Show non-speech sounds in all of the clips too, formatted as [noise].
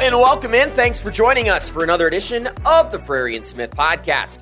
And welcome in. Thanks for joining us for another edition of the Frary and Smith podcast.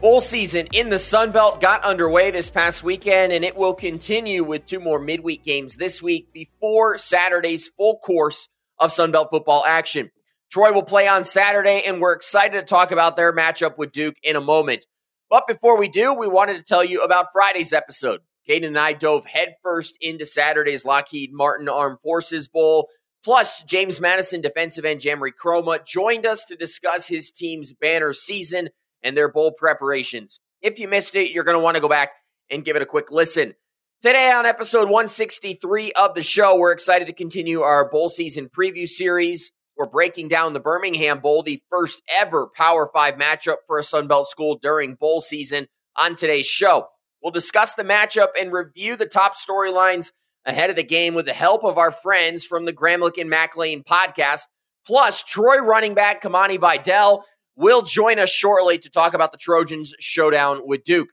Bowl season in the Sun Belt got underway this past weekend, and it will continue with two more midweek games this week before Saturday's full course of Sun Belt football action. Troy will play on Saturday, and we're excited to talk about their matchup with Duke in a moment. But before we do, we wanted to tell you about Friday's episode. Caden and I dove headfirst into Saturday's Lockheed Martin Armed Forces Bowl. Plus, James Madison defensive end Jamree Kromah joined us to discuss his team's banner season and their bowl preparations. If you missed it, you're going to want to go back and give it a quick listen. Today, on episode 163 of the show, we're excited to continue our bowl season preview series. We're breaking down the Birmingham Bowl, the first ever Power Five matchup for a Sunbelt school during bowl season on today's show. We'll discuss the matchup and review the top storylines ahead of the game with the help of our friends from the Gramlich and Mac Lain podcast. Plus, Troy running back Kimani Vidal will join us shortly to talk about the Trojans' showdown with Duke.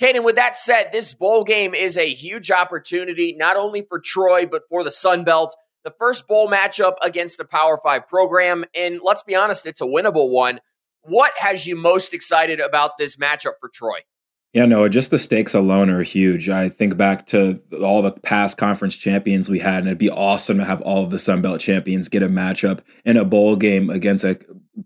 Caden, with that said, this bowl game is a huge opportunity, not only for Troy, but for the Sun Belt. The first bowl matchup against a Power Five program. And let's be honest, it's a winnable one. What has you most excited about this matchup for Troy? Yeah, no, just the stakes alone are huge. I think back to all the past conference champions we had, and it'd be awesome to have all of the Sun Belt champions get a matchup in a bowl game against a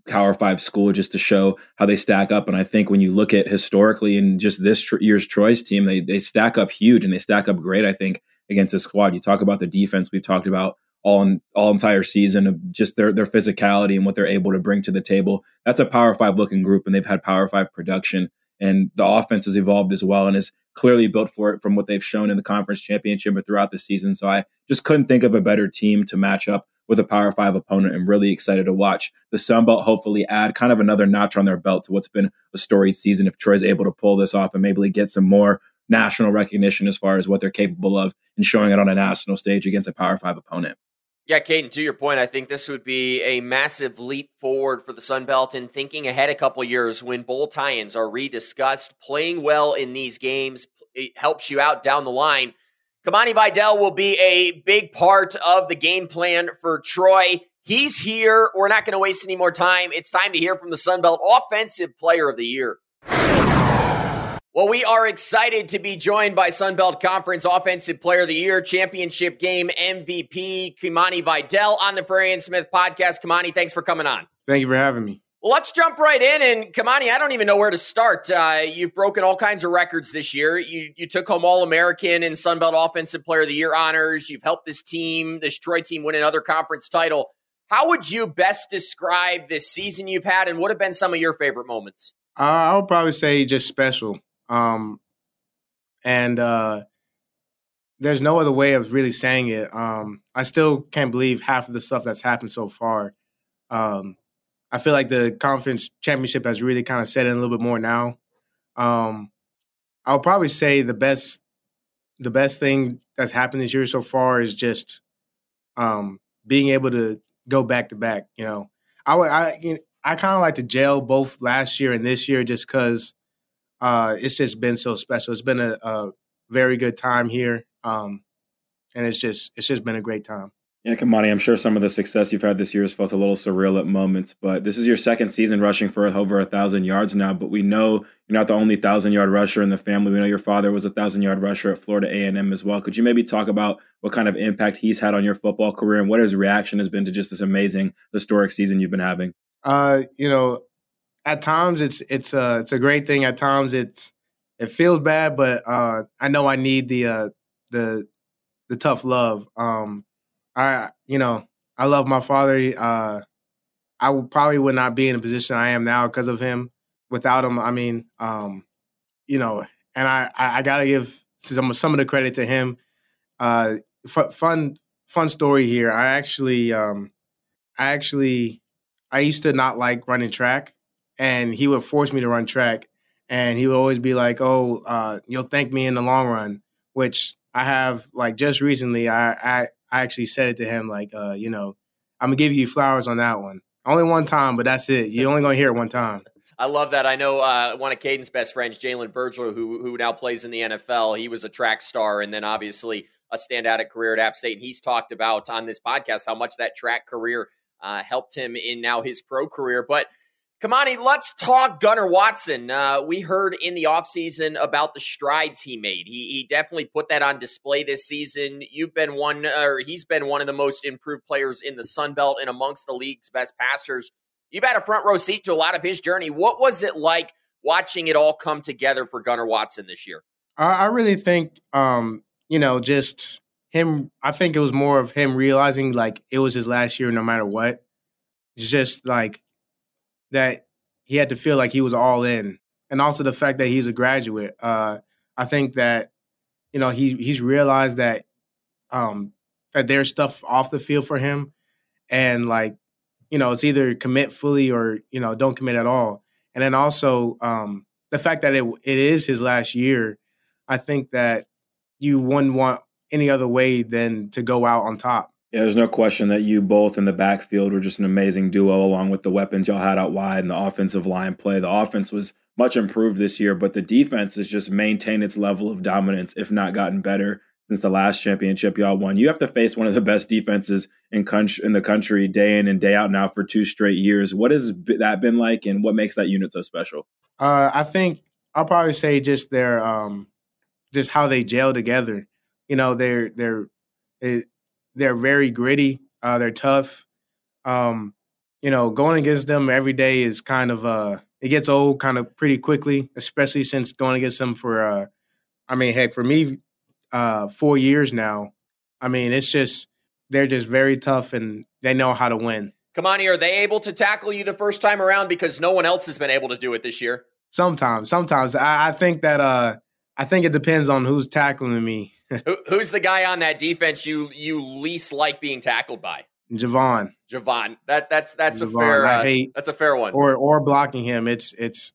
Power Five school just to show how they stack up. And I think when you look at historically and just this tr- year's Troy's team, they they stack up huge and they stack up great. I think against this squad. You talk about the defense we've talked about all in, all entire season of just their their physicality and what they're able to bring to the table. That's a Power Five looking group, and they've had Power Five production and the offense has evolved as well and is clearly built for it from what they've shown in the conference championship or throughout the season. So I just couldn't think of a better team to match up with a Power Five opponent. and really excited to watch the Sun Belt hopefully add kind of another notch on their belt to what's been a storied season. If Troy's able to pull this off and maybe get some more national recognition as far as what they're capable of and showing it on a national stage against a Power Five opponent. Yeah, Caden, to your point, I think this would be a massive leap forward for the Sun Belt in thinking ahead a couple years when bowl tie-ins are rediscussed. Playing well in these games it helps you out down the line. Kimani Vidal will be a big part of the game plan for Troy. He's here. We're not going to waste any more time. It's time to hear from the Sun Belt Offensive Player of the Year. Well, we are excited to be joined by Sunbelt Conference Offensive Player of the Year Championship Game MVP Kimani Vidal on the Frary and Smith podcast. Kimani, thanks for coming on. Thank you for having me. Well, let's jump right in. And Kimani, I don't even know where to start. Uh, you've broken all kinds of records this year. You you took home All American and Sunbelt Offensive Player of the Year honors. You've helped this team, this Troy team, win another conference title. How would you best describe this season you've had, and what have been some of your favorite moments? Uh, I would probably say just special. Um, and uh, there's no other way of really saying it. Um, I still can't believe half of the stuff that's happened so far. Um, I feel like the conference championship has really kind of set in a little bit more now. Um, I'll probably say the best, the best thing that's happened this year so far is just um, being able to go back to back. You know, I I I kind of like to jail both last year and this year just because uh, it's just been so special. It's been a, a very good time here, um, and it's just it's just been a great time. Yeah, Kimani, I'm sure some of the success you've had this year has felt a little surreal at moments, but this is your second season rushing for over a thousand yards now. But we know you're not the only thousand yard rusher in the family. We know your father was a thousand yard rusher at Florida A&M as well. Could you maybe talk about what kind of impact he's had on your football career and what his reaction has been to just this amazing historic season you've been having? Uh, you know, at times it's it's a it's a great thing. At times it's it feels bad, but uh, I know I need the uh, the the tough love. Um, I you know I love my father. Uh, I would probably would not be in the position I am now because of him. Without him, I mean, um, you know, and I I, I got to give some some of the credit to him. Uh, f- fun fun story here. I actually um, I actually I used to not like running track and he would force me to run track. And he would always be like, "Oh, uh, you'll thank me in the long run," which I have like just recently. I I, I actually said it to him, like, uh, you know, I'm gonna give you flowers on that one. Only one time, but that's it. You're [laughs] only gonna hear it one time. I love that. I know uh, one of Caden's best friends, Jalen Virgil, who who now plays in the NFL. He was a track star, and then obviously a standout at career at App State. And he's talked about on this podcast how much that track career uh, helped him in now his pro career. But Kimani, let's talk Gunnar Watson. Uh, we heard in the offseason about the strides he made. He, he definitely put that on display this season. You've been one, or he's been one of the most improved players in the Sun Belt and amongst the league's best passers. You've had a front row seat to a lot of his journey. What was it like watching it all come together for Gunnar Watson this year? I, I really think, um, you know, just him. I think it was more of him realizing like it was his last year, no matter what. Just like that he had to feel like he was all in, and also the fact that he's a graduate. Uh, I think that you know he he's realized that um, that there's stuff off the field for him, and like you know it's either commit fully or you know don't commit at all. And then also um, the fact that it it is his last year, I think that you wouldn't want any other way than to go out on top. Yeah, there's no question that you both in the backfield were just an amazing duo, along with the weapons y'all had out wide and the offensive line play. The offense was much improved this year, but the defense has just maintained its level of dominance, if not gotten better, since the last championship y'all won. You have to face one of the best defenses in country in the country day in and day out now for two straight years. What has that been like, and what makes that unit so special? Uh, I think I'll probably say just their um, just how they gel together. You know, they're they're it, they're very gritty. Uh, they're tough. Um, you know, going against them every day is kind of uh, it gets old kind of pretty quickly, especially since going against them for uh, I mean, heck, for me, uh, four years now. I mean, it's just they're just very tough and they know how to win. Kimani, are they able to tackle you the first time around because no one else has been able to do it this year? Sometimes, sometimes I, I think that uh, I think it depends on who's tackling me. [laughs] Who, who's the guy on that defense you you least like being tackled by? Javon. Javon. That that's that's Javon, a fair uh, hate, that's a fair one. Or or blocking him. It's it's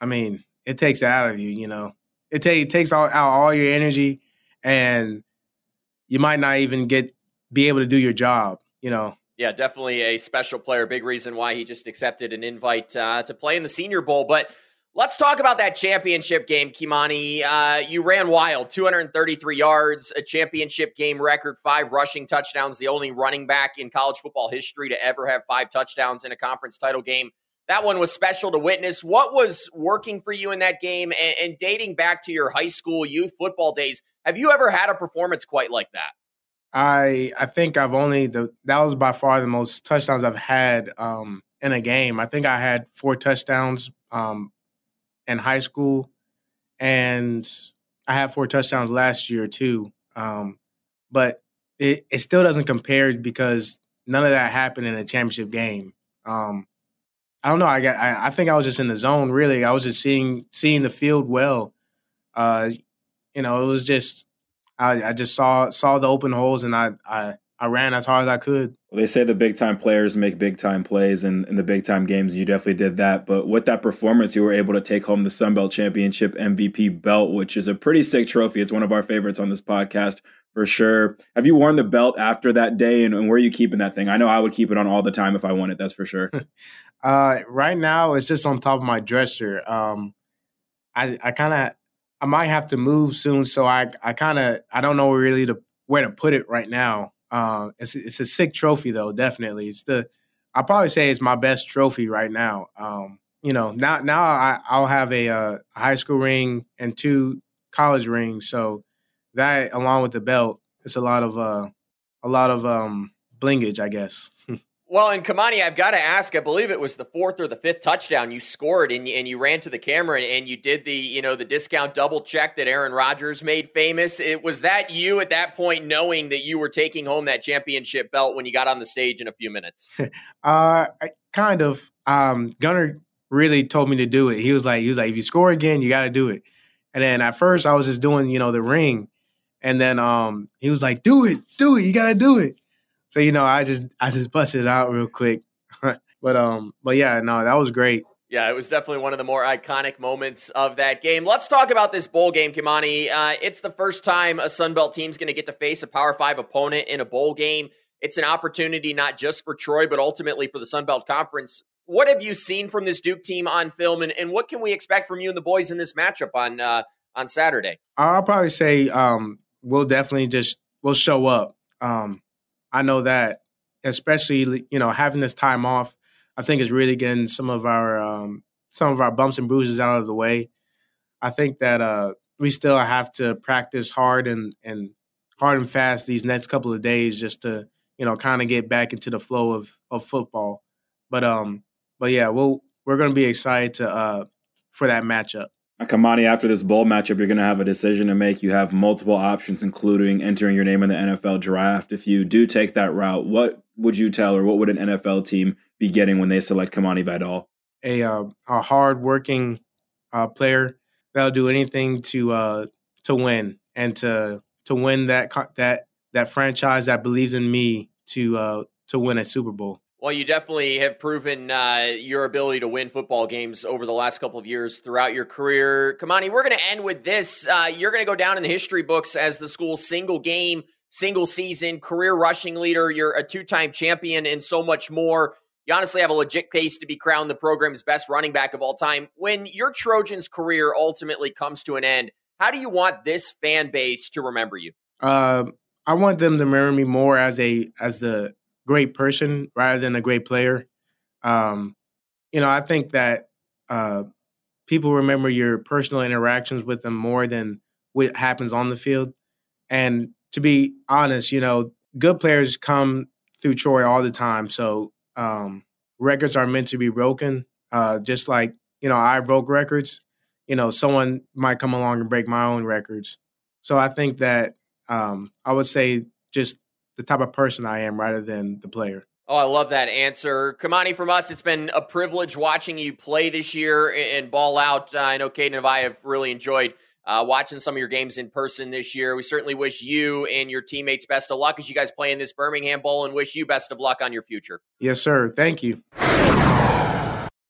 I mean, it takes it out of you, you know. It, take, it takes all, out all your energy and you might not even get be able to do your job, you know. Yeah, definitely a special player. Big reason why he just accepted an invite uh, to play in the Senior Bowl. But Let's talk about that championship game, Kimani. Uh, you ran wild, 233 yards, a championship game record, five rushing touchdowns, the only running back in college football history to ever have five touchdowns in a conference title game. That one was special to witness. What was working for you in that game? And, and dating back to your high school youth football days, have you ever had a performance quite like that? I I think I've only the that was by far the most touchdowns I've had um, in a game. I think I had four touchdowns um, in high school, and I had four touchdowns last year too. Um, but it, it still doesn't compare because none of that happened in a championship game. Um, I don't know. I got. I, I, think I was just in the zone. Really, I was just seeing seeing the field well. Uh, you know, it was just I, I just saw saw the open holes and I I I ran as hard as I could. Well, they say the big time players make big time plays in, in the big time games. You definitely did that. But with that performance, you were able to take home the Sun Belt Championship MVP belt, which is a pretty sick trophy. It's one of our favorites on this podcast for sure. Have you worn the belt after that day, and, and where are you keeping that thing? I know I would keep it on all the time if I won it. That's for sure. [laughs] uh, right now, it's just on top of my dresser. Um, I I kind of I might have to move soon, so I I kind of I don't know really to where to put it right now. Uh, it's it's a sick trophy though, definitely. It's the I probably say it's my best trophy right now. Um, you know, now now I, I'll have a, uh, a high school ring and two college rings. So that along with the belt, it's a lot of uh, a lot of um, blingage, I guess. Well, and Kimani, I've got to ask. I believe it was the fourth or the fifth touchdown you scored, and, and you ran to the camera and, and you did the you know the discount double check that Aaron Rodgers made famous. It was that you at that point knowing that you were taking home that championship belt when you got on the stage in a few minutes. [laughs] uh, kind of. Um, Gunnar really told me to do it. He was like, he was like, if you score again, you got to do it. And then at first, I was just doing you know the ring, and then um, he was like, do it, do it, you got to do it. So you know, I just I just busted it out real quick. [laughs] but um, but yeah, no, that was great. Yeah, it was definitely one of the more iconic moments of that game. Let's talk about this bowl game, Kimani. Uh, it's the first time a Sun Belt team's going to get to face a Power Five opponent in a bowl game. It's an opportunity not just for Troy, but ultimately for the Sun Belt Conference. What have you seen from this Duke team on film, and, and what can we expect from you and the boys in this matchup on uh, on Saturday? I'll probably say um, we'll definitely just we'll show up. Um, I know that especially you know having this time off, I think is really getting some of our um, some of our bumps and bruises out of the way. I think that uh, we still have to practice hard and and hard and fast these next couple of days just to you know kind of get back into the flow of of football. But um, but yeah, we'll we're to be excited to uh for that matchup. Kimani, after this bowl matchup, you're going to have a decision to make. You have multiple options, including entering your name in the NFL draft. If you do take that route, what would you tell, or what would an NFL team be getting when they select Kimani Vidal? A uh, a hardworking uh, player that'll do anything to uh, to win and to to win that that that franchise that believes in me to uh, to win a Super Bowl. Well, you definitely have proven uh, your ability to win football games over the last couple of years throughout your career. Kimani, we're going to end with this. Uh, you're going to go down in the history books as the school's single game, single season career rushing leader. You're a two time champion and so much more. You honestly have a legit case to be crowned the program's best running back of all time. When your Trojans career ultimately comes to an end, how do you want this fan base to remember you? Uh, I want them to remember me more as a as the great person rather than a great player. Um, you know, I think that uh, people remember your personal interactions with them more than what happens on the field. And to be honest, you know, good players come through Troy all the time. So um, records are meant to be broken. Uh, just like you know, I broke records. You know, someone might come along and break my own records. So I think that um, I would say just the type of person I am rather than the player. Oh, I love that answer. Kimani, from us, it's been a privilege watching you play this year and ball out. Uh, I know Caden and I have really enjoyed uh, watching some of your games in person this year. We certainly wish you and your teammates best of luck as you guys play in this Birmingham Bowl and wish you best of luck on your future. Yes, sir. Thank you.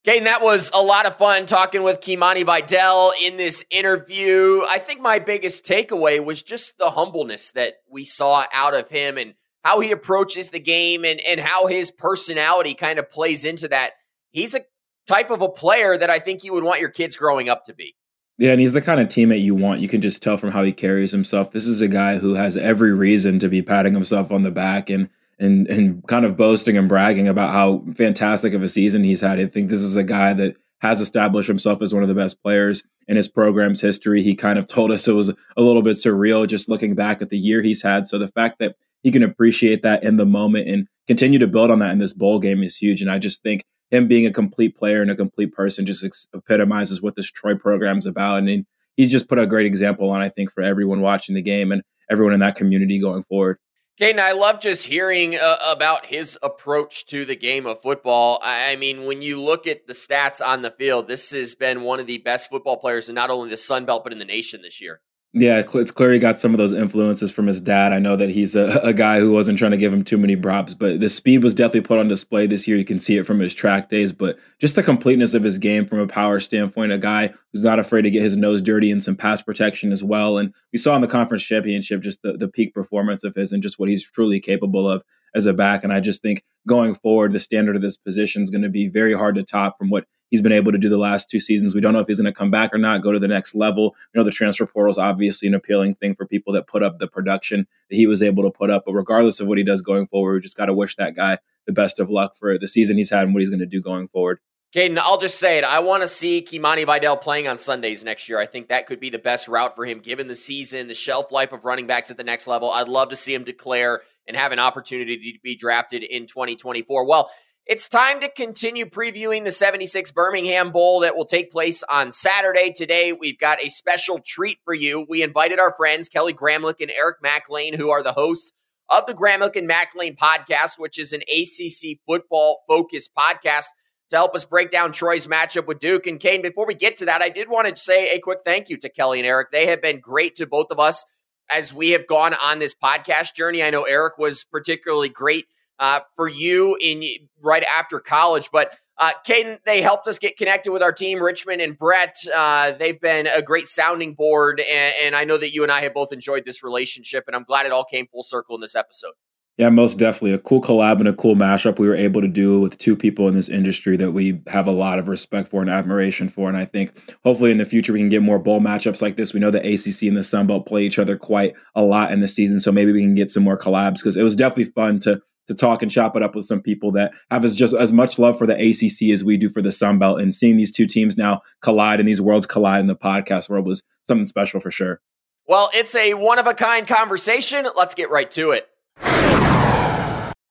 Caden, that was a lot of fun talking with Kimani Vidal in this interview. I think my biggest takeaway was just the humbleness that we saw out of him and how he approaches the game and, and how his personality kind of plays into that. He's a type of a player that I think you would want your kids growing up to be. Yeah, and he's the kind of teammate you want. You can just tell from how he carries himself. This is a guy who has every reason to be patting himself on the back and and and kind of boasting and bragging about how fantastic of a season he's had. I think this is a guy that has established himself as one of the best players in his program's history. He kind of told us it was a little bit surreal just looking back at the year he's had. So the fact that he can appreciate that in the moment and continue to build on that in this bowl game is huge. And I just think him being a complete player and a complete person just epitomizes what this Troy program is about. And he's just put a great example on, I think, for everyone watching the game and everyone in that community going forward. Caden, I love just hearing uh, about his approach to the game of football. I mean, when you look at the stats on the field, this has been one of the best football players in not only the Sun Belt, but in the nation this year. Yeah, it's clear he got some of those influences from his dad. I know that he's a, a, guy who wasn't trying to give him too many props, but the speed was definitely put on display this year. You can see it from his track days, but just the completeness of his game from a power standpoint, a guy who's not afraid to get his nose dirty and some pass protection as well. And we saw in the conference championship just the, the peak performance of his and just what he's truly capable of as a back. And I just think going forward, the standard of this position is going to be very hard to top from what he's been able to do the last two seasons. We don't know if he's going to come back or not, go to the next level. You know, the transfer portal is obviously an appealing thing for people that put up the production that he was able to put up. But regardless of what he does going forward, we just got to wish that guy the best of luck for the season he's had and what he's going to do going forward. Caden, I'll just say it. I want to see Kimani Vidal playing on Sundays next year. I think that could be the best route for him, given the season, the shelf life of running backs at the next level. I'd love to see him declare and have an opportunity to be drafted in 2024. Well, it's time to continue previewing the 76 Birmingham Bowl that will take place on Saturday. Today, we've got a special treat for you. We invited our friends Kelly Gramlich and Eric Mac Lain, who are the hosts of the Gramlich and Mac Lain podcast, which is an ACC football focused podcast, to help us break down Troy's matchup with Duke. And Kane, before we get to that, I did want to say a quick thank you to Kelly and Eric. They have been great to both of us as we have gone on this podcast journey. I know Eric was particularly great uh, for you in right after college. But uh, Caden, they helped us get connected with our team, Richmond and Brett. Uh, they've been a great sounding board, and, and I know that you and I have both enjoyed this relationship, and I'm glad it all came full circle in this episode. Yeah, most definitely. A cool collab and a cool mashup we were able to do with two people in this industry that we have a lot of respect for and admiration for. And I think hopefully in the future we can get more bowl matchups like this. We know the ACC and the Sun Belt play each other quite a lot in the season, so maybe we can get some more collabs because it was definitely fun to to talk and chop it up with some people that have as just as much love for the ACC as we do for the Sun Belt. And seeing these two teams now collide and these worlds collide in the podcast world was something special for sure. Well, it's a one of a kind conversation. Let's get right to it.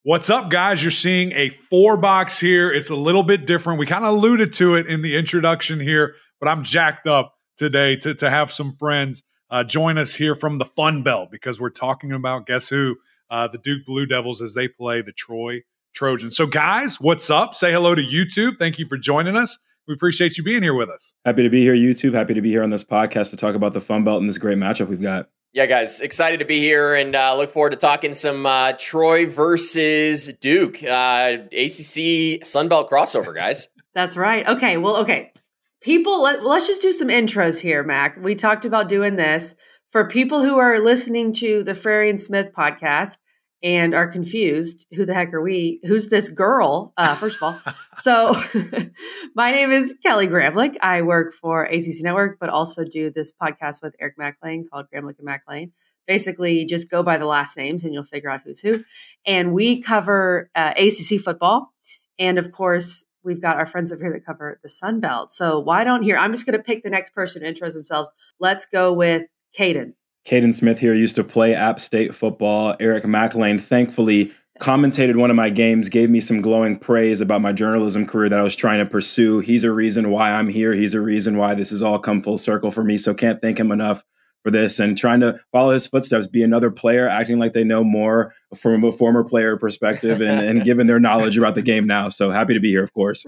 What's up, guys? You're seeing a four box here. It's a little bit different. We kind of alluded to it in the introduction here, but I'm jacked up today to, to have some friends uh, join us here from the Fun Belt because we're talking about guess who? Uh, the Duke Blue Devils as they play the Troy Trojans. So, guys, what's up? Say hello to YouTube. Thank you for joining us. We appreciate you being here with us. Happy to be here, YouTube. Happy to be here on this podcast to talk about the Fun Belt and this great matchup we've got. Yeah, guys, excited to be here and uh, look forward to talking some uh, Troy versus Duke, uh, ACC Sunbelt crossover, guys. [laughs] That's right. Okay, well, okay. People, let, let's just do some intros here, Mac. We talked about doing this. For people who are listening to the Frary and Smith podcast, and are confused who the heck are we? Who's this girl? Uh, first of all [laughs] so [laughs] my name is kelly gramlich. I work for acc network but also do this podcast with eric Mac Lain called gramlich and Mac Lain basically just go by the last names and you'll figure out who's who. And we cover uh, acc football. And of course we've got our friends over here that cover the sun belt. So why don't here i'm just going to pick the next person to intro themselves. Let's go with Caden. Caden Smith here used to play App State football. Eric Mac Lain, thankfully, commentated one of my games, gave me some glowing praise about my journalism career that I was trying to pursue. He's a reason why I'm here. He's a reason why this has all come full circle for me. So can't thank him enough for this and trying to follow his footsteps, be another player, acting like they know more from a former player perspective and, and [laughs] given their knowledge about the game now. So happy to be here, of course.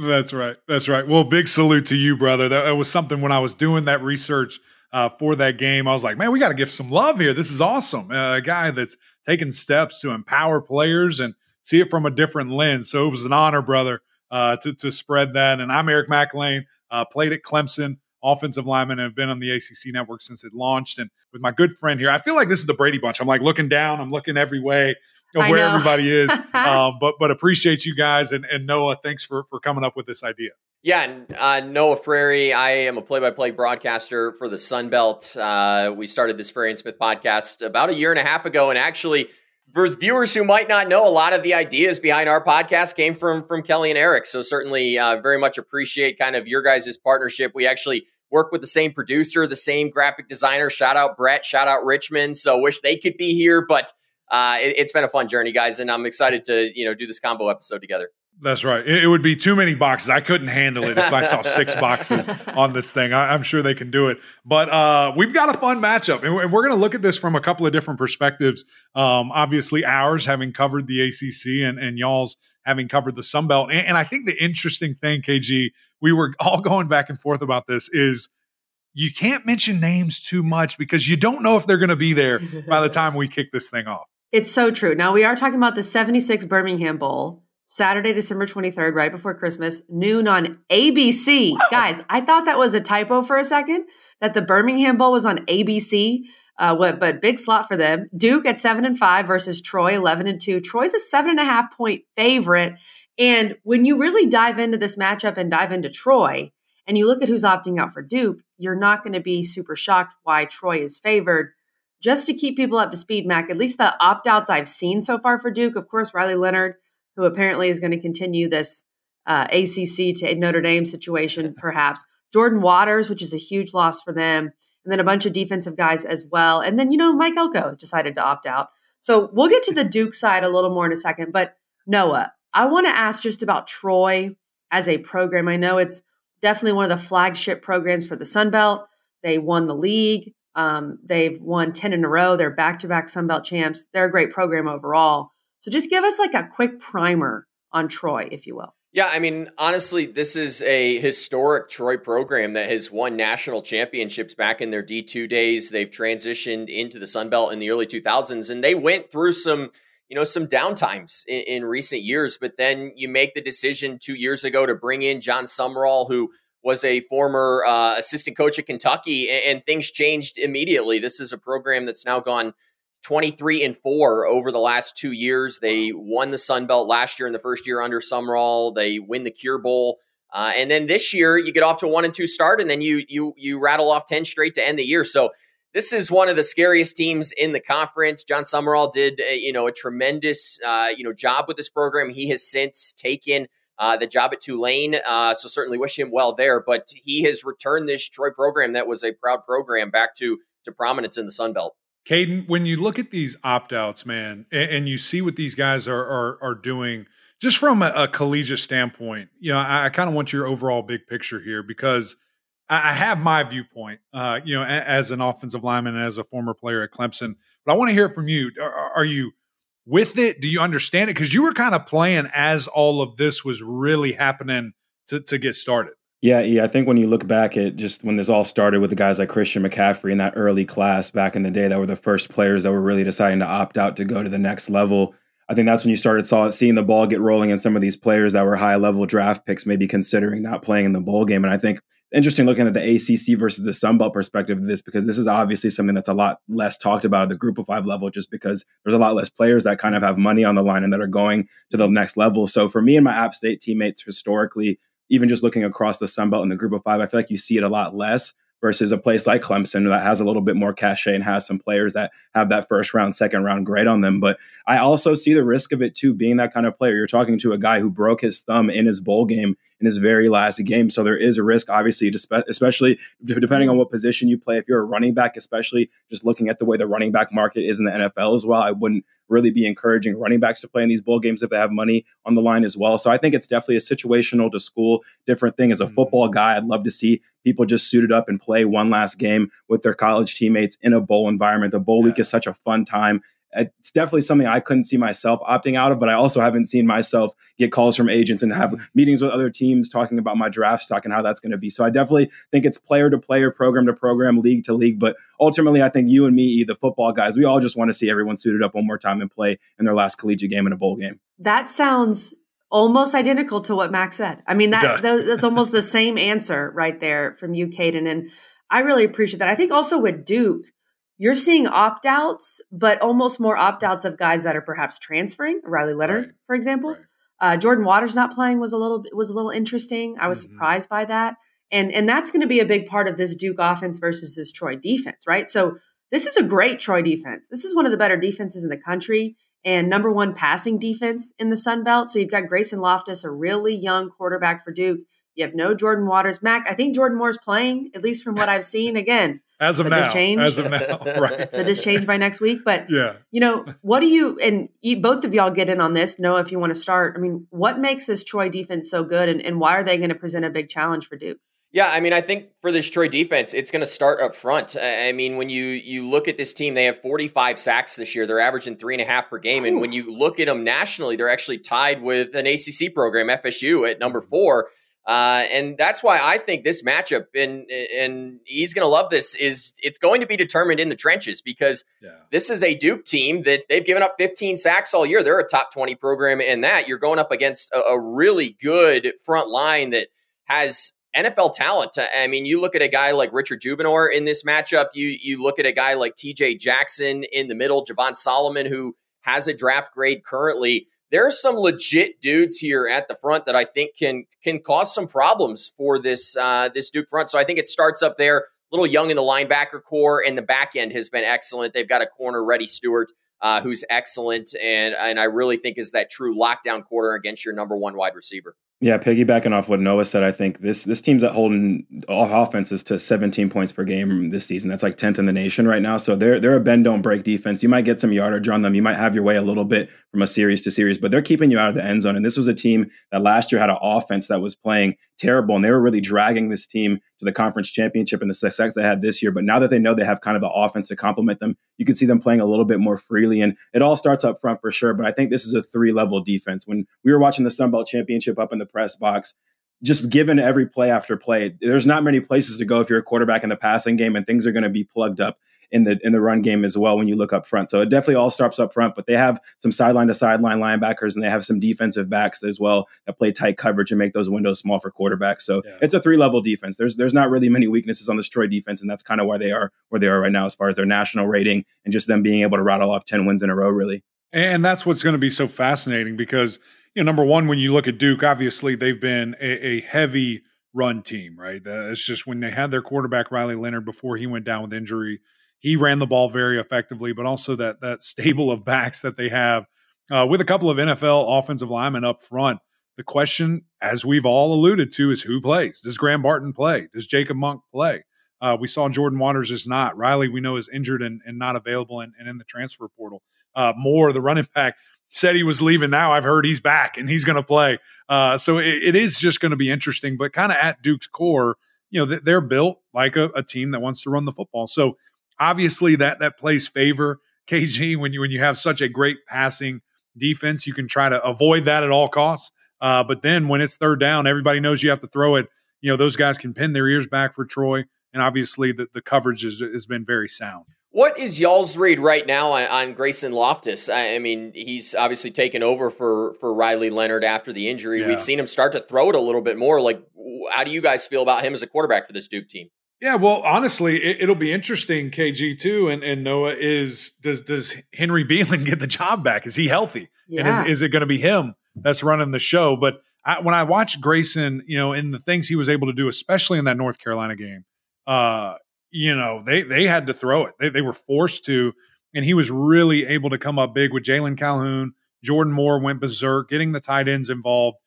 That's right. That's right. Well, big salute to you, brother. That, that was something when I was doing that research – uh, for that game. I was like, man, we got to give some love here. This is awesome. Uh, a guy that's taking steps to empower players and see it from a different lens. So it was an honor, brother, uh, to, to spread that. And I'm Eric Mac Lain, uh, played at Clemson, offensive lineman, and have been on the ACC network since it launched. And with my good friend here, I feel like this is the Brady Bunch. I'm like looking down, I'm looking every way of where everybody is. [laughs] um, but but appreciate you guys and, and Noah. Thanks for for coming up with this idea. Yeah, uh, Noah Frary. I am a play-by-play broadcaster for the Sun Belt. Uh, we started this Frary and Smith podcast about a year and a half ago, and actually, for viewers who might not know, a lot of the ideas behind our podcast came from from Kelly and Eric. So certainly, uh, very much appreciate kind of your guys' partnership. We actually work with the same producer, the same graphic designer. Shout out Brett. Shout out Richmond. So wish they could be here, but uh, it, has been a fun journey, guys, and I'm excited to you know do this combo episode together. That's right. It, would be too many boxes. I couldn't handle it if I saw six [laughs] boxes on this thing. I, am sure they can do it. But uh, we've got a fun matchup, and we're, going to look at this from a couple of different perspectives. Um, obviously, ours having covered the ACC, and, and y'all's having covered the Sun Belt. And, and I think the interesting thing, KG, we were [laughs] all going back and forth about this is you can't mention names too much because you don't know if they're going to be there by the [laughs] time we kick this thing off. It's so true. Now we are talking about the 76 Birmingham Bowl. Saturday, December 23rd, right before Christmas, noon on ABC. Guys, I thought that was a typo for a second, that the Birmingham Bowl was on ABC. Uh, what, but big slot for them. Duke at seven and five versus Troy eleven and two. Troy's a seven and a half point favorite. And when you really dive into this matchup and dive into Troy, and you look at who's opting out for Duke, you're not going to be super shocked why Troy is favored. Just to keep people up to speed, Mac, at least the opt outs I've seen so far for Duke, of course, Riley Leonard who apparently is going to continue this uh, ACC to Notre Dame situation, perhaps. Jordan Waters, which is a huge loss for them, and then a bunch of defensive guys as well. And then, you know, Mike Elko decided to opt out. So we'll get to the Duke side a little more in a second. But Noah, I want to ask just about Troy as a program. I know it's definitely one of the flagship programs for the Sun Belt. They won the league. Um, they've won 10 in a row. They're back to back Sun Belt champs. They're a great program overall. So just give us like a quick primer on Troy, if you will. Yeah, I mean, honestly, this is a historic Troy program that has won national championships back in their D2 days. They've transitioned into the Sun Belt in the early 2000s, and they went through some, you know, some downtimes in, in recent years. But then you make the decision two years ago to bring in Jon Sumrall, who was a former uh, assistant coach at Kentucky, and, and things changed immediately. This is a program that's now gone 23 and 4 over the last two years. They won the Sun Belt last year in the first year under Sumrall. They win the Cure Bowl. Uh, and then this year you get off to a one and two start, and then you you you rattle off 10 straight to end the year. So this is one of the scariest teams in the conference. Jon Sumrall did, a, you know, a tremendous, uh, you know, job with this program. He has since taken uh, the job at Tulane, uh, so certainly wish him well there. But he has returned this Troy program that was a proud program back to to prominence in the Sun Belt. Caden, when you look at these opt outs, man, and, and, you see what these guys are are, are doing, just from a, a collegiate standpoint, you know, I, I kind of want your overall big picture here because I have my viewpoint, uh, you know, as an offensive lineman and as a former player at Clemson. But I want to hear from you. Are, are you with it? Do you understand it? Because you were kind of playing as all of this was really happening to, to get started. Yeah, yeah. I think when you look back at just when this all started with the guys like Christian McCaffrey in that early class back in the day, that were the first players that were really deciding to opt out to go to the next level. I think that's when you started saw seeing the ball get rolling and some of these players that were high level draft picks maybe considering not playing in the bowl game. And I think interesting looking at the ACC versus the Sun Belt perspective of this because this is obviously something that's a lot less talked about at the Group of Five level, just because there's a lot less players that kind of have money on the line and that are going to the next level. So for me and my App State teammates, historically, even just looking across the Sun Belt and the Group of Five, I feel like you see it a lot less versus a place like Clemson that has a little bit more cachet and has some players that have that first round, second round grade on them. But I also see the risk of it too, being that kind of player. You're talking to a guy who broke his thumb in his bowl game in his very last game. So there is a risk, obviously, especially depending on what position you play. If you're a running back, especially just looking at the way the running back market is in the NFL as well, I wouldn't really be encouraging running backs to play in these bowl games if they have money on the line as well. So I think it's definitely a situational to school different thing. As a mm-hmm. football guy, I'd love to see people just suited up and play one last game with their college teammates in a bowl environment. The bowl yeah. week is such a fun time it's definitely something I couldn't see myself opting out of, but I also haven't seen myself get calls from agents and have mm-hmm. meetings with other teams talking about my draft stock and how that's going to be. So I definitely think it's player to player, program to program, league to league. But ultimately, I think you and me, the football guys, we all just want to see everyone suited up one more time and play in their last collegiate game in a bowl game. That sounds almost identical to what Max said. I mean, that, that's almost the same answer right there from you, Caden. And I really appreciate that. I think also with Duke, you're seeing opt outs, but almost more opt outs of guys that are perhaps transferring. Riley Leonard, right. for example. Right. Uh, Jordan Waters not playing was a little was a little interesting. I was mm-hmm. surprised by that, and and that's going to be a big part of this Duke offense versus this Troy defense, right? So this is a great Troy defense. This is one of the better defenses in the country and number one passing defense in the Sun Belt. So you've got Grayson Loftus, a really young quarterback for Duke. You have no Jordan Waters. Mac, I think Jordan Moore's playing, at least from what I've seen. Again, [laughs] as of now, change. as of now, right? Could this change by next week? But yeah, you know, what do you and you, both of y'all get in on this? Know if you want to start. I mean, what makes this Troy defense so good, and, and why are they going to present a big challenge for Duke? Yeah, I mean, I think for this Troy defense, it's going to start up front. I mean, when you you look at this team, they have 45 sacks this year. They're averaging three and a half per game, and when you look at them nationally, they're actually tied with an ACC program, FSU, at number four. Uh, and that's why I think this matchup, and and he's going to love this, is it's going to be determined in the trenches because yeah. this is a Duke team that they've given up 15 sacks all year. They're a top 20 program in that. You're going up against a, a really good front line that has NFL talent. I mean, you look at a guy like Richard Jibunor in this matchup. You you look at a guy like T.J. Jackson in the middle, Javon Solomon, who has a draft grade currently there are some legit dudes here at the front that I think can can cause some problems for this uh, this Duke front. So I think it starts up there. A little young in the linebacker corps, and the back end has been excellent. They've got a corner, Reddy Steward, uh, who's excellent, and and I really think is that true lockdown quarter against your number one wide receiver. Yeah, piggybacking off what Noah said, I think this this team's at holding all offenses to 17 points per game this season. That's like 10th in the nation right now. So they're they're a bend don't break defense. You might get some yardage on them. You might have your way a little bit from a series to series, but they're keeping you out of the end zone. And this was a team that last year had an offense that was playing terrible, and they were really dragging this team to the conference championship and the success they had this year. But now that they know they have kind of an offense to complement them, you can see them playing a little bit more freely. And it all starts up front for sure. But I think this is a three level defense. When we were watching the Sun Belt Championship up in the press box, just given every play after play, there's not many places to go if you're a quarterback in the passing game, and things are going to be plugged up in the in the run game as well when you look up front. So it definitely all starts up front, but they have some sideline to sideline linebackers and they have some defensive backs as well that play tight coverage and make those windows small for quarterbacks. So yeah. it's a three level defense. There's there's not really many weaknesses on the Troy defense, and that's kind of why they are where they are right now as far as their national rating and just them being able to rattle off ten wins in a row. Really, and that's what's going to be so fascinating because you know number one when you look at Duke, obviously they've been a, a heavy run team, right? Uh, it's just when they had their quarterback Riley Leonard before he went down with injury he ran the ball very effectively, but also that that stable of backs that they have uh, with a couple of NFL offensive linemen up front. The question, as we've all alluded to, is who plays? Does Graham Barton play? Does Jacob Monk play? Uh, we saw Jordan Waters is not. Riley, we know, is injured and, and not available and, and in the transfer portal. Uh, Moore, the running back, said he was leaving. Now I've heard he's back and he's going to play. Uh, so it, it is just going to be interesting. But kind of at Duke's core, you know, they're built like a, a, team that wants to run the football. So obviously that that plays favor KG when you when you have such a great passing defense. You can try to avoid that at all costs. Uh, but then when it's third down, everybody knows you have to throw it. You know, those guys can pin their ears back for Troy. And obviously the, the coverage is, has been very sound. What is y'all's read right now on, on Grayson Loftus? I, I, mean, he's obviously taken over for for Riley Leonard after the injury. Yeah. We've seen him start to throw it a little bit more. Like, how do you guys feel about him as a quarterback for this Duke team? Yeah, well, honestly, it, will be interesting. KG too, and, and Noah is does does Henry [laughs] Belin get the job back? Is he healthy? Yeah. And is is it going to be him that's running the show? But I, when I watch Grayson, you know, in the things he was able to do, especially in that North Carolina game, uh, you know, they they had to throw it. They they were forced to, and he was really able to come up big with Jalen Calhoun. Jordan Moore went berserk, getting the tight ends involved.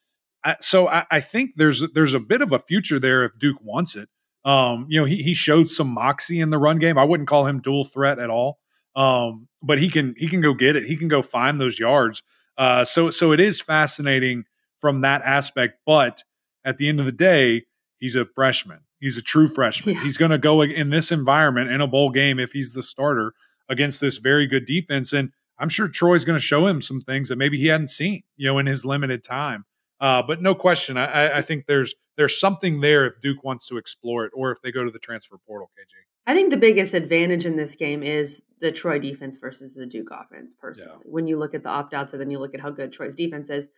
I, so I, I, think there's there's a bit of a future there if Duke wants it. Um, you know, he he showed some moxie in the run game. I wouldn't call him dual threat at all. Um, but he can he can go get it. He can go find those yards. Uh, so so it is fascinating from that aspect. But at the end of the day, he's a freshman. He's a true freshman. Yeah. He's going to go in this environment in a bowl game if he's the starter against this very good defense. And I'm sure Troy's going to show him some things that maybe he hadn't seen, you know, in his limited time. Uh, but no question, I, I, think there's there's something there if Duke wants to explore it, or if they go to the transfer portal. KG. I think the biggest advantage in this game is the Troy defense versus the Duke offense. Personally, yeah. when you look at the opt outs and then you look at how good Troy's defense is,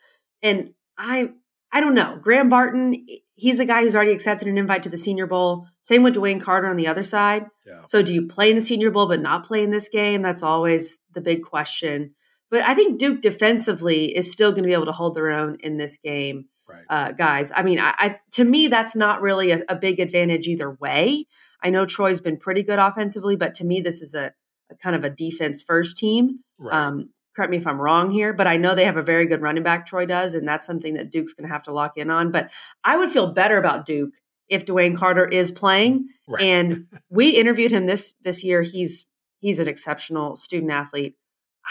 and I I don't know. Graham Barton, he's a guy who's already accepted an invite to the Senior Bowl. Same with DeWayne Carter on the other side. Yeah. So do you play in the Senior Bowl but not play in this game? That's always the big question. But I think Duke defensively is still going to be able to hold their own in this game, right. uh, guys. I mean, I, I, to me, that's not really a, a, big advantage either way. I know Troy's been pretty good offensively, but to me, this is a, a kind of a defense first team. Right. Um, correct me if I'm wrong here, but I know they have a very good running back, Troy does, and that's something that Duke's going to have to lock in on. But I would feel better about Duke if DeWayne Carter is playing. Right. And [laughs] we interviewed him this this year. He's he's an exceptional student athlete.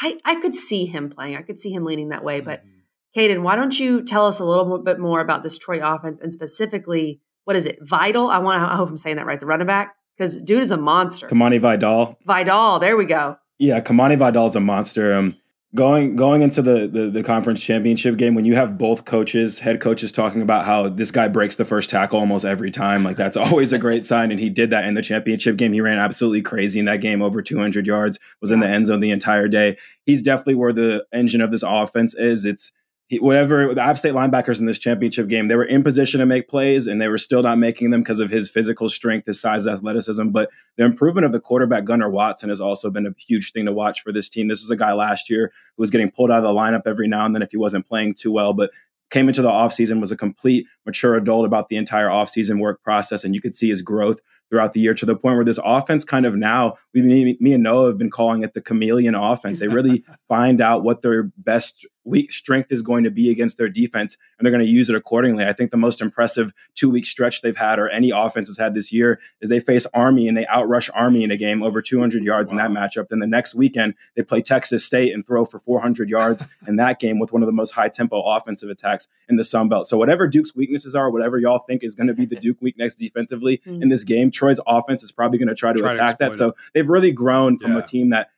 I I could see him playing. I could see him leaning that way. But mm-hmm. Caden, why don't you tell us a little bit more about this Troy offense and specifically what is it? Vital. I want. [laughs] I hope I'm saying that right. The running back because dude is a monster. Kimani Vidal. Vidal. There we go. Yeah, Kimani Vidal is a monster. Um, going going into the, the, the conference championship game when you have both coaches head coaches talking about how this guy breaks the first tackle almost every time like that's [laughs] always a great sign and he did that in the championship game he ran absolutely crazy in that game over 200 yards was in the end zone the entire day he's definitely where the engine of this offense is it's he, whatever the App State linebackers in this championship game, they were in position to make plays and they were still not making them because of his physical strength, his size, athleticism. But the improvement of the quarterback Gunnar Watson has also been a huge thing to watch for this team. This was a guy last year who was getting pulled out of the lineup every now and then if he wasn't playing too well, but came into the offseason was a complete mature adult about the entire offseason work process and you could see his growth throughout the year to the point where this offense kind of now, we, me, me and Noah have been calling it the chameleon offense. They really [laughs] find out what their best weak strength is going to be against their defense, and they're going to use it accordingly. I think the most impressive two week stretch they've had, or any offense has had this year, is they face Army and they outrush Army in a game over 200 yards wow. in that matchup. Then the next weekend, they play Texas State and throw for 400 yards [laughs] in that game with one of the most high tempo offensive attacks in the Sun Belt. So, whatever Duke's weaknesses are, whatever y'all think is going to be the [laughs] Duke weakness defensively mm-hmm. in this game, Troy's offense is probably going to try to try attack to that. It. So, they've really grown from yeah. a team that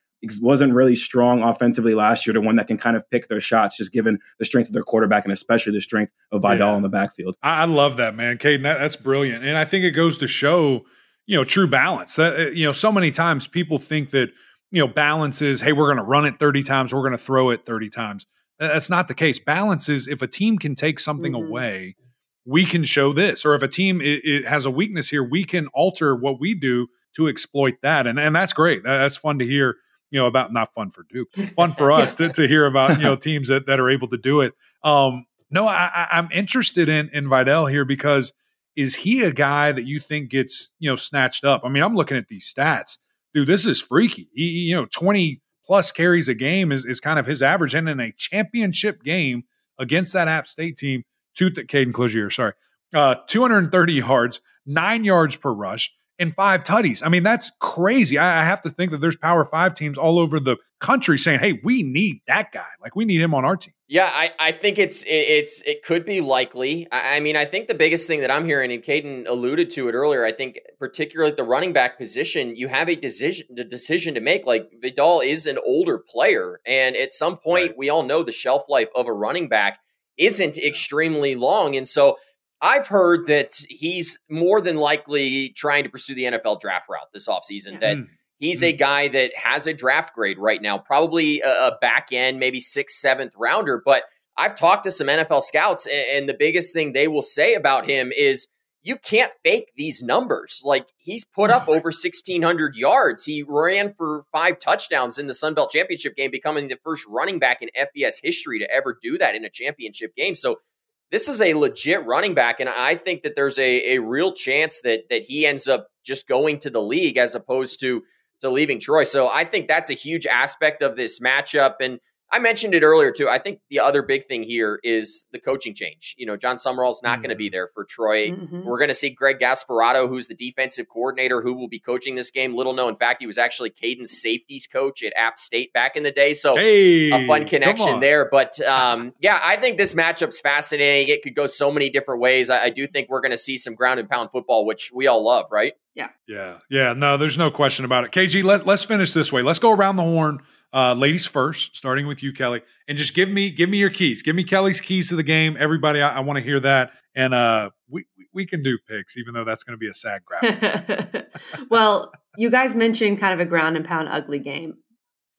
wasn't really strong offensively last year to one that can kind of pick their shots, just given the strength of their quarterback and especially the strength of Vidal yeah. in the backfield. I, love that, man. Caden, that, that's brilliant. And I think it goes to show, you know, true balance. That, uh, you know, so many times people think that, you know, balance is, hey, we're going to run it 30 times, we're going to throw it 30 times. That's not the case. Balance is if a team can take something mm-hmm. away, we can show this. Or if a team it, it has a weakness here, we can alter what we do to exploit that. And, and that's great. That's fun to hear you know, about not fun for Duke, [laughs] fun for us to, to hear about, you know, [laughs] teams that, that are able to do it. Um, no, I, I'm interested in, in Vidal here because is he a guy that you think gets, you know, snatched up? I mean, I'm looking at these stats. dude, this is freaky. He, you know, 20 plus carries a game is, is kind of his average. And in a championship game against that App State team, two, Caden Clogier, sorry, uh, 230 yards, nine yards per rush, and five tutties. I mean, that's crazy. I, I, have to think that there's Power Five teams all over the country saying, "Hey, we need that guy. Like, we need him on our team." Yeah, I, I think it's it's it could be likely. I, I mean, I think the biggest thing that I'm hearing, and Caden alluded to it earlier. I think particularly at the running back position, you have a decision the decision to make. Like Vidal is an older player, and at some point, right. we all know the shelf life of a running back isn't extremely long, and so I've heard that he's more than likely trying to pursue the NFL draft route this offseason. That mm. he's mm. a guy that has a draft grade right now, probably a, back end, maybe sixth, seventh rounder. But I've talked to some NFL scouts, and the biggest thing they will say about him is you can't fake these numbers. Like he's put up [laughs] over 1,600 yards. He ran for five touchdowns in the Sun Belt Championship game, becoming the first running back in FBS history to ever do that in a championship game. So this is a legit running back, and I think that there's a, a real chance that that he ends up just going to the league as opposed to to leaving Troy. So I think that's a huge aspect of this matchup. And I mentioned it earlier too. I think the other big thing here is the coaching change. You know, Jon Sumrall's not mm-hmm. going to be there for Troy. Mm-hmm. We're going to see Greg Gasparato, who's the defensive coordinator, who will be coaching this game. Little known in fact, he was actually Caden's safeties coach at App State back in the day. So hey, a fun connection there. But [laughs] um, yeah, I think this matchup's fascinating. It could go so many different ways. I, I do think we're going to see some ground and pound football, which we all love, right? Yeah. Yeah. Yeah. No, there's no question about it. KG, let, let's finish this way. Let's go around the horn uh, ladies first, starting with you, Kelly, and just give me give me your keys. Give me Kelly's keys to the game. Everybody, I, I want to hear that, and uh, we we can do picks, even though that's going to be a sad [laughs] graphic. well, you guys mentioned kind of a ground and pound ugly game.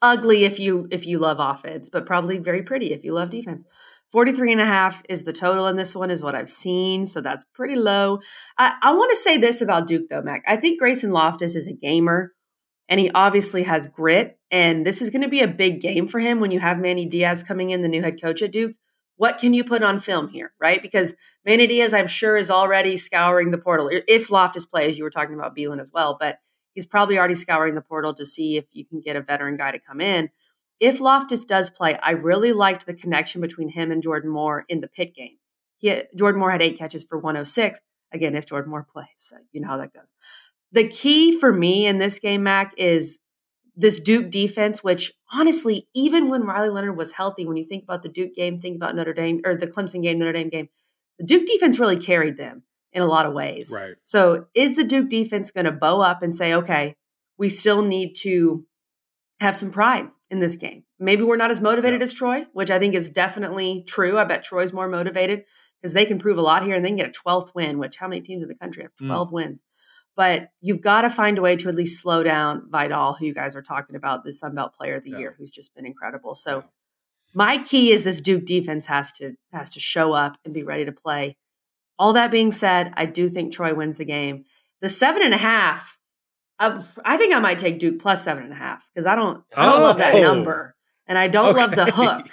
Ugly if you if you love offense, but probably very pretty if you love defense. 43 and a half is the total in this one is what I've seen, so that's pretty low. I, I want to say this about Duke though, Mac. I think Grayson Loftis is a gamer and he obviously has grit. And this is going to be a big game for him when you have Manny Diaz coming in, the new head coach at Duke. What can you put on film here, right? Because Manny Diaz, I'm sure, is already scouring the portal. If Loftis plays, you were talking about Belin as well, but he's probably already scouring the portal to see if you can get a veteran guy to come in. If Loftis does play, I really liked the connection between him and Jordan Moore in the Pitt game. He, Jordan Moore had eight catches for 106. Again, if Jordan Moore plays, so you know how that goes the key for me in this game, Mac, is this Duke defense, which honestly, even when Riley Leonard was healthy, when you think about the Duke game, think about Notre Dame or the Clemson game, Notre Dame game, the Duke defense really carried them in a lot of ways. Right. So is the Duke defense going to bow up and say, okay, we still need to have some pride in this game? Maybe we're not as motivated yeah. as Troy, which I think is definitely true. I bet Troy's more motivated because they can prove a lot here and they can get a 12th win, which how many teams in the country have 12 mm. wins? But you've got to find a way to at least slow down Vidal, who you guys are talking about, the Sun Belt Player of the yeah. Year, who's just been incredible. So yeah. my key is this Duke defense has to has to show up and be ready to play. All that being said, I do think Troy wins the game. The seven and a half, uh, I think I might take Duke plus seven and a half because I don't I don't oh. love that oh. number and I don't okay. love the hook.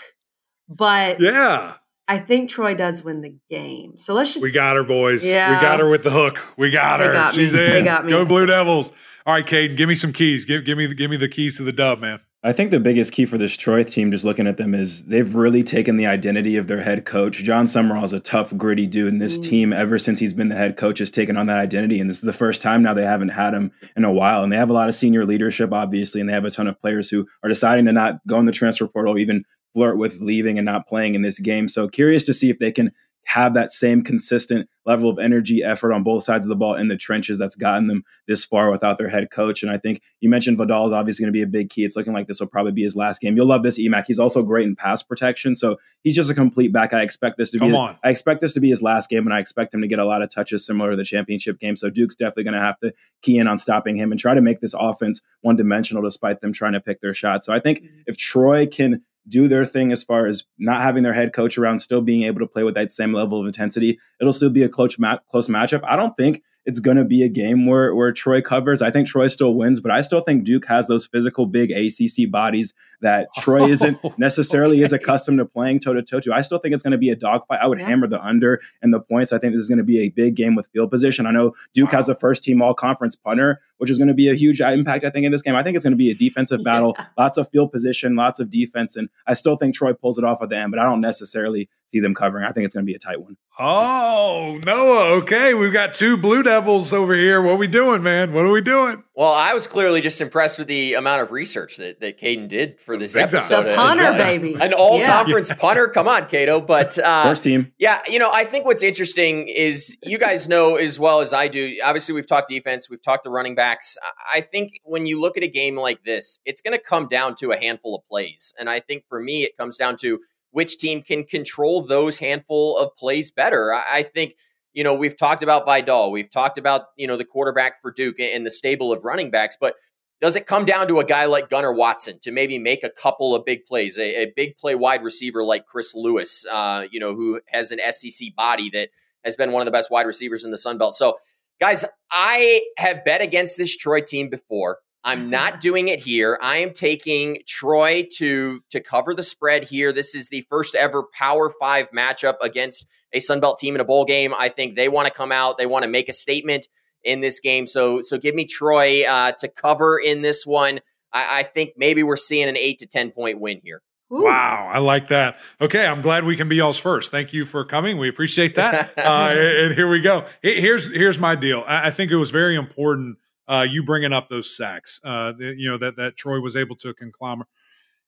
But yeah, I think Troy does win the game. So let's just. We got her, boys. Yeah. We got her with the hook. We got her. Got She's me. in. They got me. Go Blue Devils. All right, Caden, give me some keys. Give give me give me the keys to the dub, man. I think the biggest key for this Troy team, just looking at them, is they've really taken the identity of their head coach. Jon Sumrall is a tough, gritty dude, and this mm. team, ever since he's been the head coach, has taken on that identity. And this is the first time now they haven't had him in a while. And they have a lot of senior leadership, obviously, and they have a ton of players who are deciding to not go in the transfer portal, even flirt with leaving and not playing in this game. So curious to see if they can have that same consistent level of energy, effort on both sides of the ball in the trenches that's gotten them this far without their head coach. And I think you mentioned Vidal is obviously going to be a big key. It's looking like this will probably be his last game. You'll love this EMAC. He's also great in pass protection, so he's just a complete back. I expect this to Come be. On. I expect this to be his last game, and I expect him to get a lot of touches similar to the championship game. So Duke's definitely going to have to key in on stopping him and try to make this offense one dimensional, despite them trying to pick their shot. So I think mm-hmm. if Troy can do their thing as far as not having their head coach around, still being able to play with that same level of intensity. It'll still be a close, close matchup. I don't think it's going to be a game where, where Troy covers. I think Troy still wins, but I still think Duke has those physical big ACC bodies that [laughs] Troy isn't oh, necessarily okay. is accustomed to playing toe to toe to. I still think it's going to be a dogfight. I would yeah. hammer the under and the points. I think this is going to be a big game with field position. I know Duke wow. has a first team all conference punter, which is going to be a huge impact, I think, in this game. I think it's going to be a defensive battle, yeah. lots of field position, lots of defense. And I still think Troy pulls it off at the end, but I don't necessarily see them covering. I think it's going to be a tight one. Oh, Noah. Okay. We've got two Blue Devils over here. What are we doing, man? What are we doing? Well, I was clearly just impressed with the amount of research that, that Caden did for this Big episode. The punter, baby. An all yeah. conference punter. Come on, Cato. But uh, first team. Yeah. You know, I think what's interesting is you guys know as well as I do. Obviously, we've talked defense, we've talked the running backs. I think when you look at a game like this, it's going to come down to a handful of plays. And I think for me, it comes down to which team can control those handful of plays better. I, I think, you know, we've talked about Vidal, we've talked about, you know, the quarterback for Duke and the stable of running backs, but does it come down to a guy like Gunnar Watson to maybe make a couple of big plays, a, a big play wide receiver like Chris Lewis, uh, you know, who has an SEC body that has been one of the best wide receivers in the Sun Belt. So, guys, I have bet against this Troy team before. I'm [laughs] not doing it here. I am taking Troy to to cover the spread here. This is the first ever Power 5 matchup against a Sun Belt team in a bowl game. I think they want to come out, they want to make a statement in this game. So so give me Troy uh, to cover in this one. I, I, think maybe we're seeing an 8 to 10 point win here. Ooh. Wow, I like that. Okay, I'm glad we can be y'all's first. Thank you for coming. We appreciate that. [laughs] uh, and here we go. Here's here's my deal. I think it was very important uh, you bringing up those sacks, uh, you know that that Troy was able to conglomerate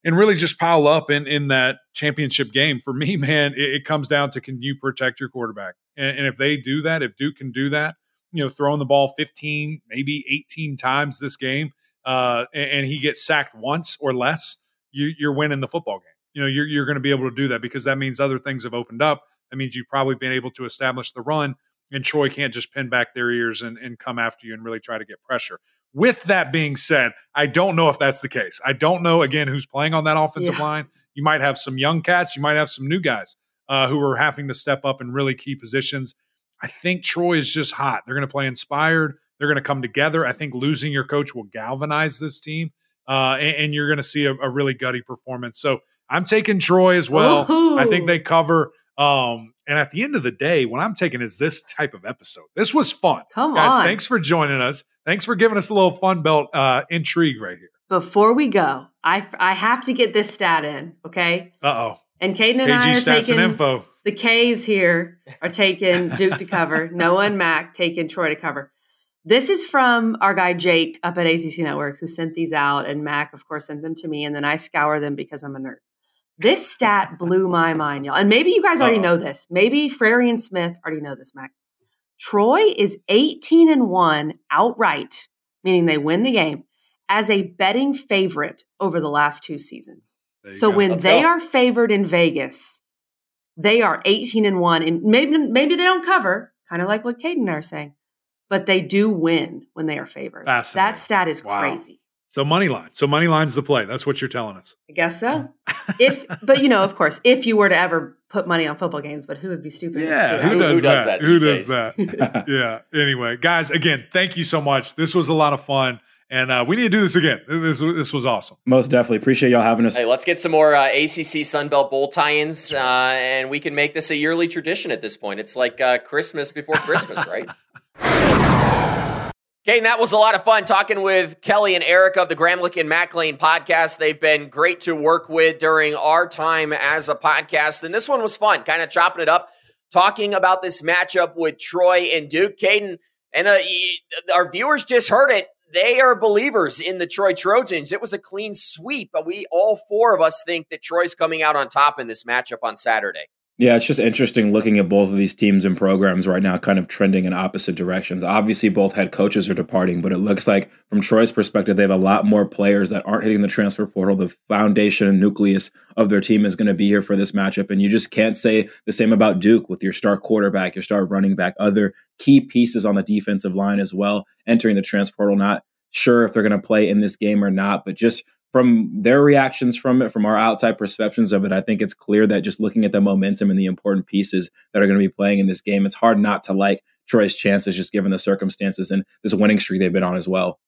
and really just pile up in in that championship game. For me, [laughs] man, it, it comes down to can you protect your quarterback, and, and, if they do that, if Duke can do that, you know, throwing the ball 15, maybe 18 times this game, uh, and, and, he gets sacked once or less, you, you're winning the football game. You know, you're you're going to be able to do that because that means other things have opened up. That means you've probably been able to establish the run and Troy can't just pin back their ears and, and come after you and really try to get pressure. With that being said, I don't know if that's the case. I don't know again who's playing on that offensive yeah. line. You might have some young cats, you might have some new guys uh, who are having to step up in really key positions. I think Troy is just hot. They're going to play inspired. They're going to come together. I think losing your coach will galvanize this team, uh, and, and, you're going to see a, a, really gutty performance. So I'm taking Troy as well. Ooh. I think they cover. Um, and at the end of the day, what I'm taking is this type of episode. This was fun. Come Guys, on. thanks for joining us. Thanks for giving us a little fun belt uh, intrigue right here. Before we go, I, I have to get this stat in, okay? Uh oh. And Caden and KG I are stats taking and info. the K's here are taking Duke to cover. [laughs] Noah and Mac taking Troy to cover. This is from our guy Jake up at ACC Network who sent these out, and Mac, of course, sent them to me, and then I scour them because I'm a nerd. This stat blew my mind, y'all. And maybe you guys already Uh-oh. know this. Maybe Frary and Smith already know this, Mac. Troy is 18 and 1 outright, meaning they win the game, as a betting favorite over the last two seasons. So go. when Let's they go. are favored in Vegas, they are 18 and 1. And maybe maybe they don't cover, kind of like what Caden and I are saying, but they do win when they are favored. That stat is wow. crazy. So money line. So money line's the play. That's what you're telling us. I guess so. [laughs] if, but you know, of course, if you were to ever put money on football games, but who would be stupid? Yeah, who, does, who does that? Who does that? [laughs] yeah. Anyway, guys, again, thank you so much. This was a lot of fun. And uh, we need to do this again. This, this was awesome. Most definitely. Appreciate y'all having us. Hey, let's get some more uh, ACC Sunbelt Bowl tie-ins, uh, and we can make this a yearly tradition at this point. It's like uh, Christmas before Christmas, right? [laughs] And that was a lot of fun talking with Kelly and Eric of the Gramlich and Mac Lain podcast. They've been great to work with during our time as a podcast. And this one was fun, kind of chopping it up, talking about this matchup with Troy and Duke. Caden, and uh, our viewers just heard it. They are believers in the Troy Trojans. It was a clean sweep, but we all four of us think that Troy's coming out on top in this matchup on Saturday. Yeah, it's just interesting looking at both of these teams and programs right now, kind of trending in opposite directions. Obviously, both head coaches are departing, but it looks like from Troy's perspective, they have a lot more players that aren't hitting the transfer portal. The foundation and nucleus of their team is going to be here for this matchup. And you just can't say the same about Duke with your star quarterback, your star running back, other key pieces on the defensive line as well, entering the transfer portal. Not sure if they're going to play in this game or not, but just from their reactions from it, from our outside perceptions of it, I think it's clear that just looking at the momentum and the important pieces that are going to be playing in this game, it's hard not to like Troy's chances, just given the circumstances and this winning streak they've been on as well.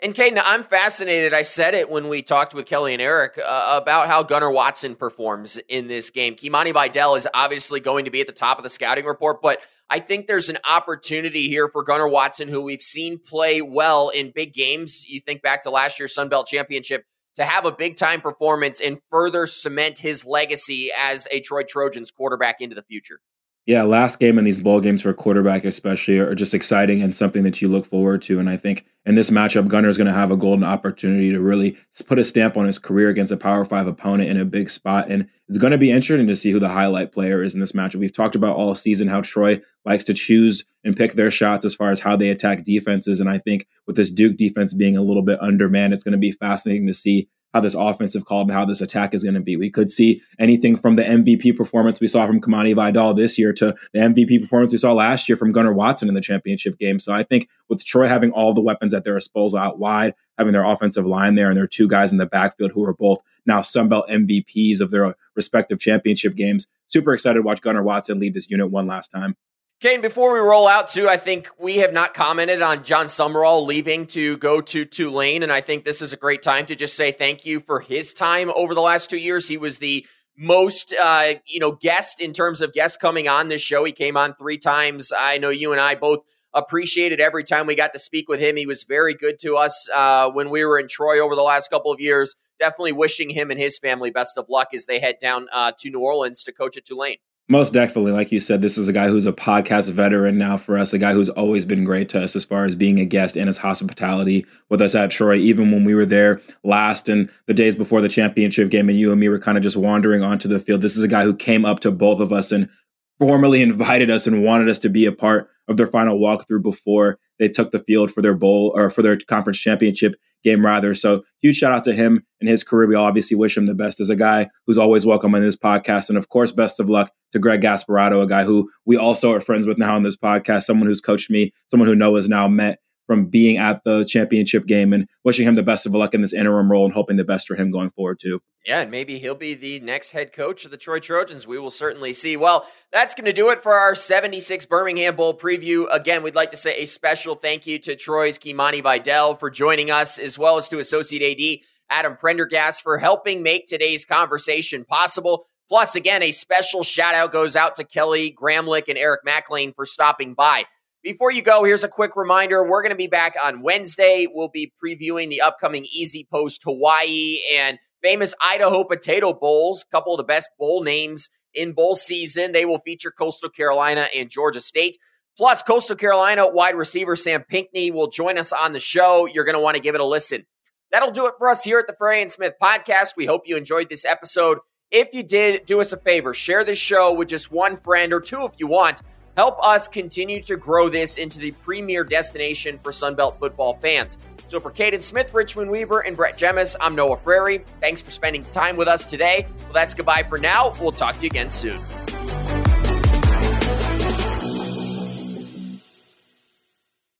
And Caden, I'm fascinated. I said it when we talked with Kelly and Eric uh, about how Gunnar Watson performs in this game. Kimani Vidal is obviously going to be at the top of the scouting report, but I think there's an opportunity here for Gunnar Watson, who we've seen play well in big games. You think back to last year's Sun Belt Championship to have a big time performance and further cement his legacy as a Troy Trojans quarterback into the future. Yeah, last game in these bowl games for a quarterback, especially, are just exciting and something that you look forward to. And I think in this matchup, Gunnar is going to have a golden opportunity to really put a stamp on his career against a Power Five opponent in a big spot. And it's going to be interesting to see who the highlight player is in this matchup. We've talked about all season how Troy likes to choose and pick their shots as far as how they attack defenses. And I think with this Duke defense being a little bit undermanned, it's going to be fascinating to see how this offensive call and how this attack is going to be. We could see anything from the MVP performance we saw from Kimani Vidal this year to the MVP performance we saw last year from Gunnar Watson in the championship game. So I think with Troy having all the weapons at their disposal out wide, having their offensive line there and their two guys in the backfield who are both now Sunbelt MVPs of their respective championship games, super excited to watch Gunnar Watson lead this unit one last time. Kane, before we roll out too, I think we have not commented on Jon Sumrall leaving to go to Tulane, and I think this is a great time to just say thank you for his time over the last two years. He was the most, uh, you know, guest in terms of guests coming on this show. He came on three times. I know you and I both appreciated every time we got to speak with him. He was very good to us uh, when we were in Troy over the last couple of years. Definitely wishing him and his family best of luck as they head down uh, to New Orleans to coach at Tulane. Most definitely. Like you said, this is a guy who's a podcast veteran now for us, a guy who's always been great to us as far as being a guest and his hospitality with us at Troy. Even when we were there last and the days before the championship game, and you and me were kind of just wandering onto the field. This is a guy who came up to both of us and formally [laughs] invited us and wanted us to be a part of their final walkthrough before they took the field for their bowl or for their conference championship game rather. So huge shout out to him and his career. We obviously wish him the best as a guy who's always welcome on this podcast. And of course, best of luck to Greg Gasparato, a guy who we also are friends with now on this podcast, someone who's coached me, someone who Noah's now met from being at the championship game and wishing him the best of luck in this interim role and hoping the best for him going forward too. Yeah, and maybe he'll be the next head coach of the Troy Trojans. We will certainly see. Well, that's going to do it for our 76 Birmingham Bowl preview. Again, we'd like to say a special thank you to Troy's Kimani Vidal for joining us, as well as to Associate AD Adam Prendergast for helping make today's conversation possible. Plus, again, a special shout out goes out to Kelly Gramlich and Eric Mac Lain for stopping by. Before you go, here's a quick reminder. We're going to be back on Wednesday. We'll be previewing the upcoming EasyPost Hawaii and famous Idaho Potato Bowls, a couple of the best bowl names in bowl season. They will feature Coastal Carolina and Georgia State. Plus, Coastal Carolina wide receiver Sam Pinckney will join us on the show. You're going to want to give it a listen. That'll do it for us here at the Frary and Smith podcast. We hope you enjoyed this episode. If you did, do us a favor share this show with just one friend or two if you want. Help us continue to grow this into the premier destination for Sunbelt football fans. So for Caden Smith, Richmond Weaver, and Brett Jemis, I'm Noah Frary. Thanks for spending time with us today. Well, that's goodbye for now. We'll talk to you again soon.